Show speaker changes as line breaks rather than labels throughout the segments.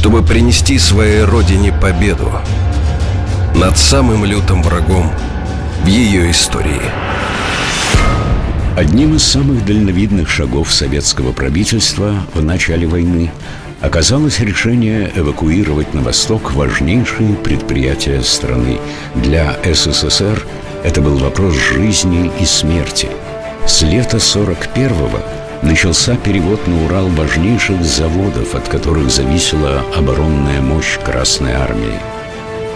чтобы принести своей родине победу над самым лютым врагом в ее истории.
Одним из самых дальновидных шагов советского правительства в начале войны оказалось решение эвакуировать на восток важнейшие предприятия страны. Для СССР это был вопрос жизни и смерти. С лета 41-го начался перевод на Урал важнейших заводов, от которых зависела оборонная мощь Красной Армии.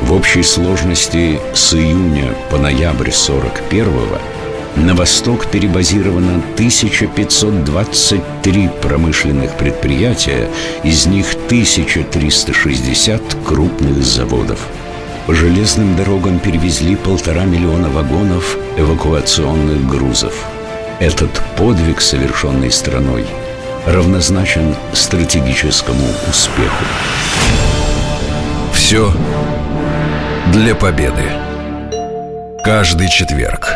В общей сложности с июня по ноябрь 41-го на восток перебазировано 1523 промышленных предприятия, из них 1360 крупных заводов. По железным дорогам перевезли полтора миллиона вагонов эвакуационных грузов – этот подвиг, совершенный страной, равнозначен стратегическому успеху.
Все для победы. Каждый четверг.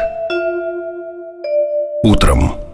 Утром.